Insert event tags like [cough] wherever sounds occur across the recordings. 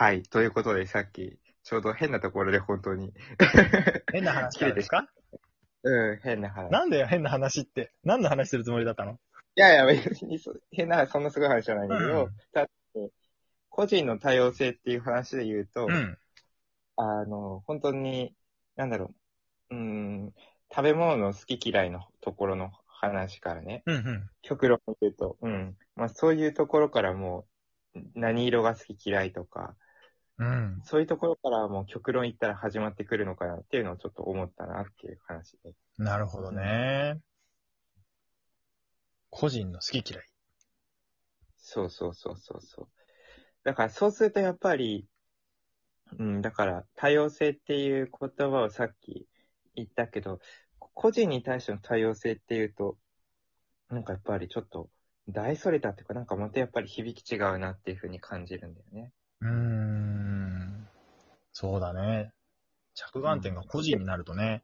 はい。ということで、さっき、ちょうど変なところで本当に、変な話からですか？うん、変な話。なんだよ、変な話って。何の話するつもりだったの？いやいや、別にそ変な、そんなすごい話じゃないんだけど、うんだって、個人の多様性っていう話で言うと、うん。あの、本当に、なんだろう、うん、食べ物の好き嫌いのところの話からね、うんうん。極論を言うと、うん。まあそういうところからもう、何色が好き嫌いとか、うん。そういうところからもう極論言ったら始まってくるのかなっていうのをちょっと思ったなっていう話で。なるほどね。個人の好き嫌い。そうそうそうそうそう。だからそうするとやっぱり、うん、だから多様性っていう言葉をさっき言ったけど、個人に対しての多様性っていうと、なんかやっぱりちょっと大それたっていうか、なんかまたやっぱり響き違うなっていうふうに感じるんだよね。うーん。そうだね。着眼点が個人になるとね。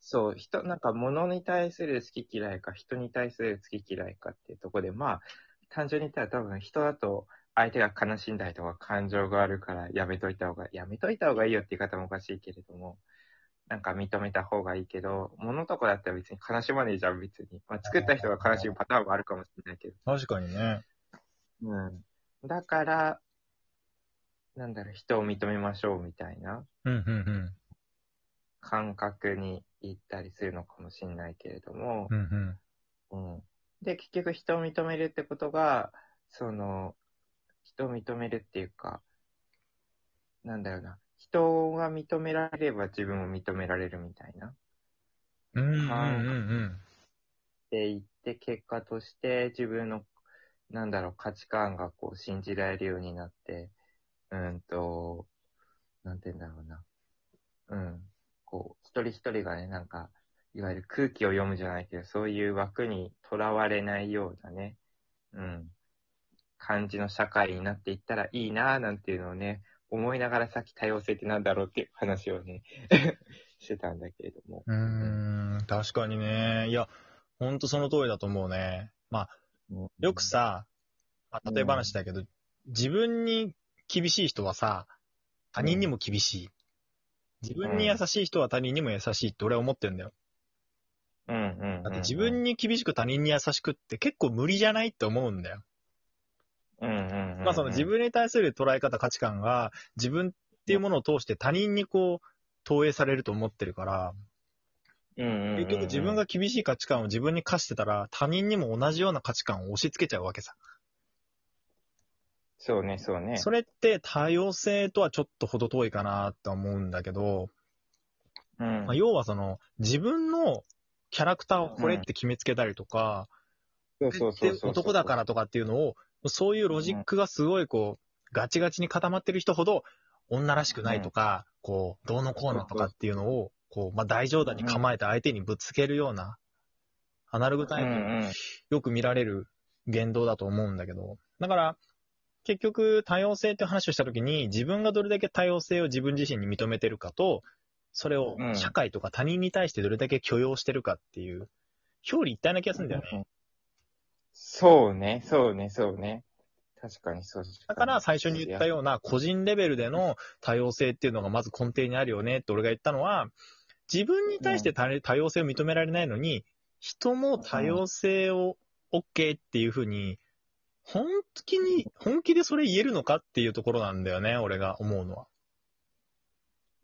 そう、人、なんか物に対する好き嫌いか、人に対する好き嫌いかっていうところで、まあ、単純に言ったら多分人だと相手が悲しんだりとか感情があるからやめといた方が、やめといた方がいいよって言い方もおかしいけれども、なんか認めた方がいいけど、物とかだったら別に悲しまねえじゃん、別に。まあ、作った人が悲しむパターンもあるかもしれないけど。確かにね。うん。だから、なんだろう、人を認めましょうみたいなうん、うん、感覚に行ったりするのかもしれないけれども、うん。うん、うん。うん。で、結局人を認めるってことが、その、人を認めるっていうか、なんだろうな。人が認められれば自分も認められるみたいな。っうん、うん、うん。て言って、結果として自分の、なんだろう、価値観がこう信じられるようになって、うんと、なんて言うんだろうな。うん。こう、一人一人がね、なんか、いわゆる空気を読むじゃないけど、そういう枠にとらわれないようなね、うん、感じの社会になっていったらいいなぁなんていうのをね、思いながらさっき多様性ってなんだろうっていう話をね、[laughs] してたんだけれども。うーん、確かにね。いや、ほんとその通りだと思うね。まあ、よくさ、まあ、例え話だけど、自分に厳しい人はさ、他人にも厳しい。自分に優しい人は他人にも優しいって俺は思ってるんだよ。うんうんうんうん。だって自分に厳しく他人に優しくって結構無理じゃないって思うんだよ。うんうんうんうん。まあその自分に対する捉え方、価値観が自分っていうものを通して他人にこう投影されると思ってるから、うんうんうんうん、結局自分が厳しい価値観を自分に課してたら他人にも同じような価値観を押し付けちゃうわけさ。そうね、そうね。それって多様性とはちょっと程遠いかなって思うんだけど、うんまあ、要はその自分のキャラクターをこれって決めつけたりとか、そうそうそうそう。で男だからとかっていうのを、そういうロジックがすごいこう、ガチガチに固まってる人ほど、女らしくないとか、こう、どうのこうのとかっていうのを、こう、まあ、大冗談に構えて相手にぶつけるような、アナログタイプ、うんうん。よく見られる言動だと思うんだけど、だから、結局、多様性って話をしたときに、自分がどれだけ多様性を自分自身に認めてるかと、それをうん社会とか他人に対してどれだけ許容してるかっていう、表裏一体な気がするんだよね。そうね、そうね、そうね。確かにそうだから最初に言ったような個人レベルでの多様性っていうのがまず根底にあるよねって俺が言ったのは、自分に対して多多様性を認められないのに、人も多様性を OK っていうふうに、本気に、本気でそれ言えるのかっていうところなんだよね、俺が思うのは。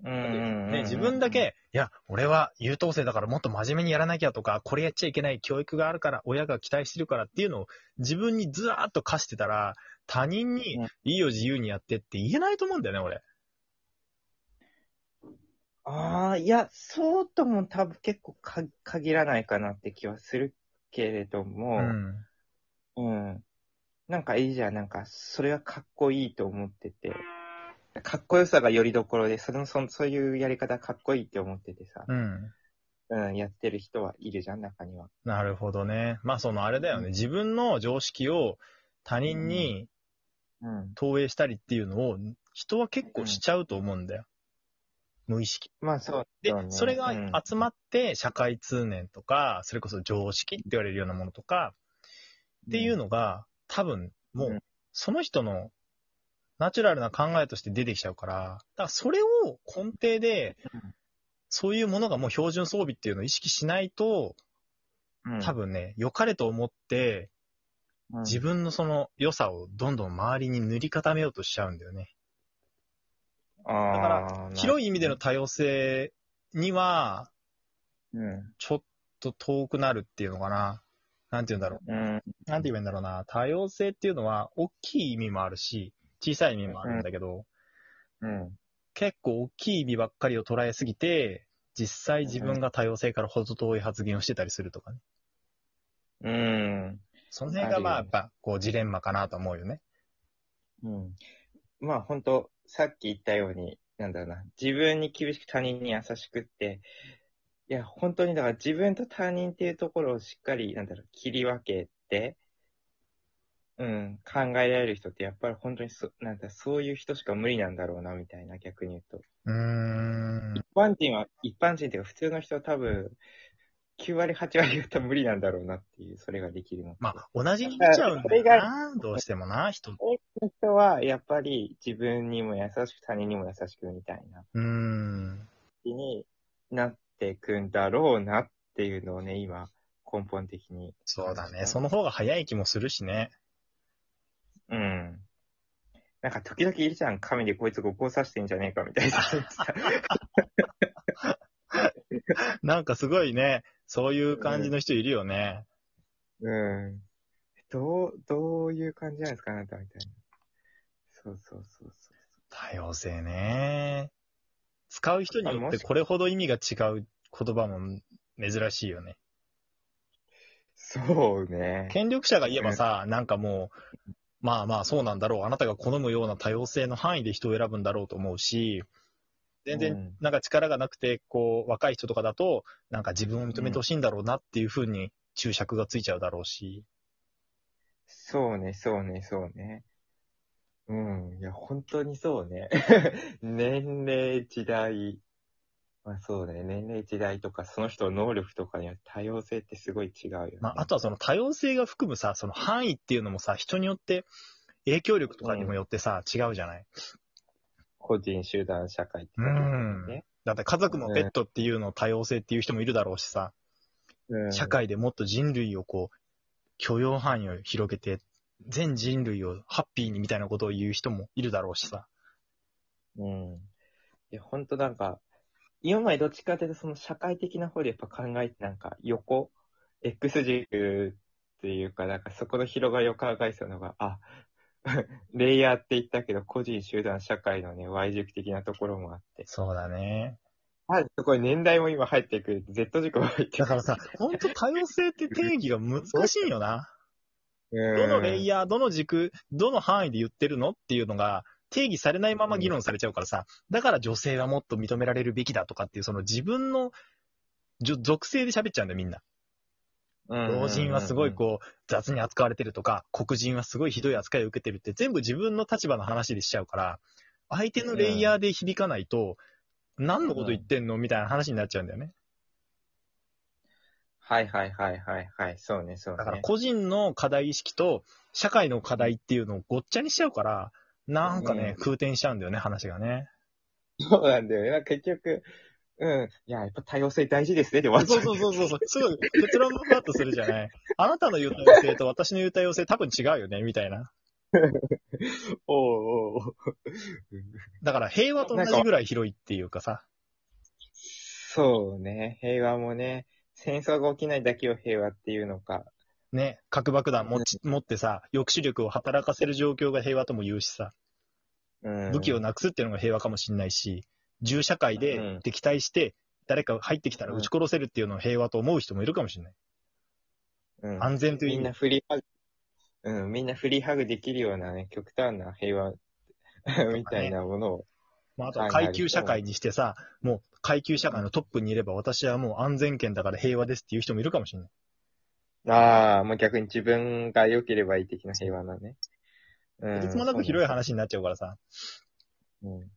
うんうんうんうん。ね、自分だけ、いや、俺は優等生だからもっと真面目にやらなきゃとか、これやっちゃいけない教育があるから、親が期待してるからっていうのを自分にずらーっと課してたら、他人にうんいいよ自由にやってって言えないと思うんだよね、俺。ああ、いや、そうとも多分結構か限らないかなって気はするけれどうも、ん。うん。なんかいいじゃん、なんか、それはかっこいいと思ってて、かっこよさがよりどころで、その、そそういうやり方かっこいいって思っててさ、うん。うん、やってる人はいるじゃん、中には。なるほどね。まあ、そのあれだよね。自分の常識を他人にうん。投影したりっていうのを、人は結構しちゃうと思うんだよ。無意識。まあそうでそれがうん集まって、社会通念とか、それこそ常識って言われるようなものとか、っていうのが、多分、もうその人のナチュラルな考えとして出てきちゃうから、だからそれを根底でうん、そういうものがもう標準装備っていうのを意識しないと、うん多分ね、良かれと思って、うん自分のその良さをどんどん周りに塗り固めようとしちゃうんだよね。だだから、広い意味での、多様性には、うん。ちょっと遠くなるっていうのかな。なんて言うんだろう。うん。なんて言えばいいんだろうな。多様性っていうのは、大きい意味もあるし、小さい意味もあるんだけど、うん。結構大きい意味ばっかりを捉えすぎて、実際自分が多様性から程遠い発言をしてたりするとかね。うん。その辺がまあ、やっぱ、こう、ジレンマかなと思うよね。うん。まあ本当さっき言ったように、なんだろうな、自分に厳しく他人に優しくって、いや、本当にだから自分と他人っていうところをしっかり、なんだろう、切り分けて、うん、考えられる人ってやっぱり本当にそ、なんだ、そういう人しか無理なんだろうな、みたいな、逆に言うと。うーん。一般人は、一般人っていうか普通の人は多分、9割、8割言ったら無理なんだろうなっていう、それができるの。まあ、同じに見ちゃうんだよな。どうしてもな、人。う多くの人は、やっぱり自分にも優しく他人にも優しくみたいなーん。気になってくんだろうなっていうのをね、今、根本的に。そうだね。その方が早い気もするしね。うん。なんか時々いるじゃん、神でこいつ五光刺してんじゃねえかみたいな。[laughs] なんかすごいね、そういう感じの人いるよね。うん。どう、どういう感じなんですか、あなたみたいな。そうそうそうそう。多様性ね。使う人によってこれほど意味が違う言葉も珍しいよね。そうね。権力者が言えばさ、なんかもう、まあまあそうなんだろう。あなたが好むような多様性の範囲で人を選ぶんだろうと思うし、全然うんなんか力がなくて、こう、若い人とかだと、なんか自分を認めてほしいんだろうなっていうふうに注釈がついちゃうだろうし。そうね、そうね、そうね。うん。いや、本当にそうね。[laughs] 年齢、時代。まあそうね。年齢、時代とか、その人の能力とかには多様性ってすごい違うよね。まあ、あとはその多様性が含むさ、その範囲っていうのもさ、人によって、影響力とかにもよってさ、違うじゃない？個人、集団、社会ってうことだね。。だって家族のペットっていうのを多様性っていう人もいるだろうしさ、うん社会でもっと人類をこう、許容範囲を広げて、全人類をハッピーにみたいなことを言う人もいるだろうしさ。うん。いや、ほんとなんか、今までどっちかというと、その社会的な方でやっぱ考えて、なんか横、X 軸っていうか、なんかそこの広がりを考えてたのが、あ、[laughs] レイヤーって言ったけど、個人、集団、社会のね、Y 軸的なところもあって。そうだね。あ、そこに年代も今入ってくる。Z 軸も入ってくる。だからさ、ほんと多様性って定義が難しいよな。うん、どのレイヤー、どの軸、どの範囲で言ってるのっていうのが定義されないまま議論されちゃうからさ、だから女性はもっと認められるべきだとかっていう、その自分の属性で喋っちゃうんだよ、みんな。うん、老人はすごいこう、雑に扱われてるとか、黒人はすごいひどい扱いを受けてるって全部自分の立場の話でしちゃうから、相手のレイヤーで響かないと、何のこと言ってんの？みたいな話になっちゃうんだよね。はいはいはいはいはい。そうね、そうね。だから個人の課題意識と社会の課題っていうのをごっちゃにしちゃうから、なんかね、うん空転しちゃうんだよね、話がね。そうなんだよね。なんか結局、うん。いや、やっぱ多様性大事ですね、で終わっちゃそうそうそうそう。すごい結論のふわっとするじゃない。あなたの言う多様性と私の言う多様性多分違うよね、みたいな。おうおうだから平和と同じぐらい広いっていうかさ。そうね。平和もね、戦争が起きないだけを平和っていうのか。ね、核爆弾持ち持ってさ、抑止力を働かせる状況が平和とも言うしさ、うん。武器をなくすっていうのが平和かもしんないし、銃社会うでん敵対して、誰か入ってきたら撃ち殺せるっていうのを平和と思う人もいるかもしれない。うん、安全という意みんな味。フリーハグ、うん、みんなフリーハグできるようなね、極端な平和 [laughs] みたいなものを。まあ、あとは階級社会にしてさ、もう階級社会のトップにいれば私はもう安全圏だから平和ですっていう人もいるかもしれない。ああ、もう逆に自分が良ければいい的な平和なね。うん。いつもなく広い話になっちゃうからさ。うん。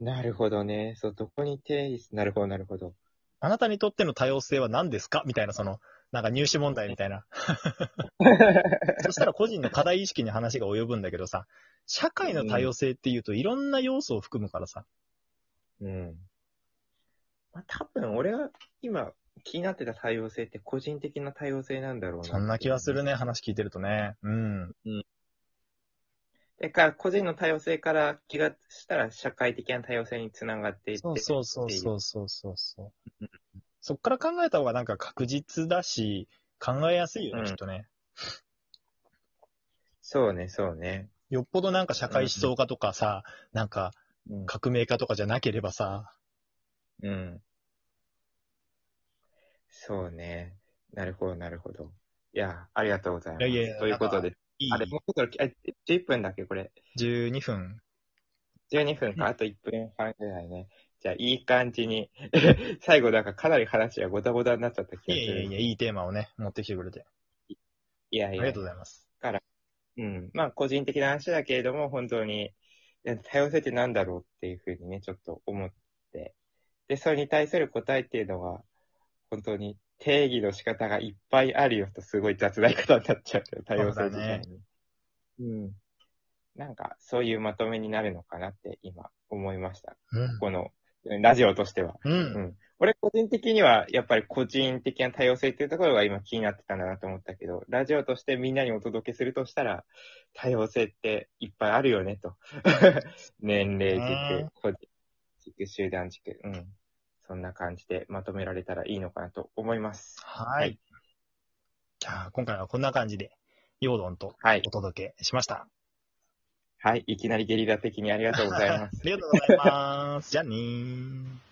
なるほどね。そう、どこに定義す、なるほど、なるほど。あなたにとっての多様性は何ですか？みたいな、その、なんか入試問題みたいな。[laughs] そしたら個人の課題意識に話が及ぶんだけどさ、社会の多様性っていうといろんな要素を含むからさ。うん。まあ、多分俺は今気になってた多様性って個人的な多様性なんだろうな。そんな気はするね、話聞いてるとね。うん。だから個人の多様性から気がしたら社会的な多様性につながっていって。そうそうそうそうそうそうそう。そっから考えた方がなんか確実だし、考えやすいよね、うんきっとね。そうね、そうね。よっぽどなんか社会思想家とかさ、なんかうん。革命家とかじゃなければさ、うん。そうね。なるほど、なるほど。いや、ありがとうございます。いやいやということで、いいあれ、もうちょっと、あ11分だっけ、これ。12分。12分か、あと1分半ぐらいね。じゃあ、いい感じに。[laughs] 最後、なんかかなり話がごたごたになっちゃった気がする。いやいやいや、いいテーマをね、持ってきてくれて。いやいや。ありがとうございます。うん。まあ、個人的な話だけれども、本当に、多様性ってなんだろうっていうふうにね、ちょっと思って。で、それに対する答えっていうのは、本当に定義の仕方がいっぱいあるよと、すごい雑な言い方になっちゃうけど、多様性自体に。うん。なんか、そういうまとめになるのかなって今思いました。うん。この、ラジオとしては。う。うんん。俺個人的には、やっぱり個人的な多様性っていうところが今気になってたんだなと思ったけど、ラジオとしてみんなにお届けするとしたら、多様性っていっぱいあるよねと。[laughs] 年齢ね軸、個人軸、集団軸、うん。そんな感じでまとめられたらいいのかなと思います。ははいい。じゃあ、今回はこんな感じで、ヨードンとはいお。届けしました。はい。いきなりゲリラ的にありがとうございます [laughs] あ。りがとうございます。じゃあねー。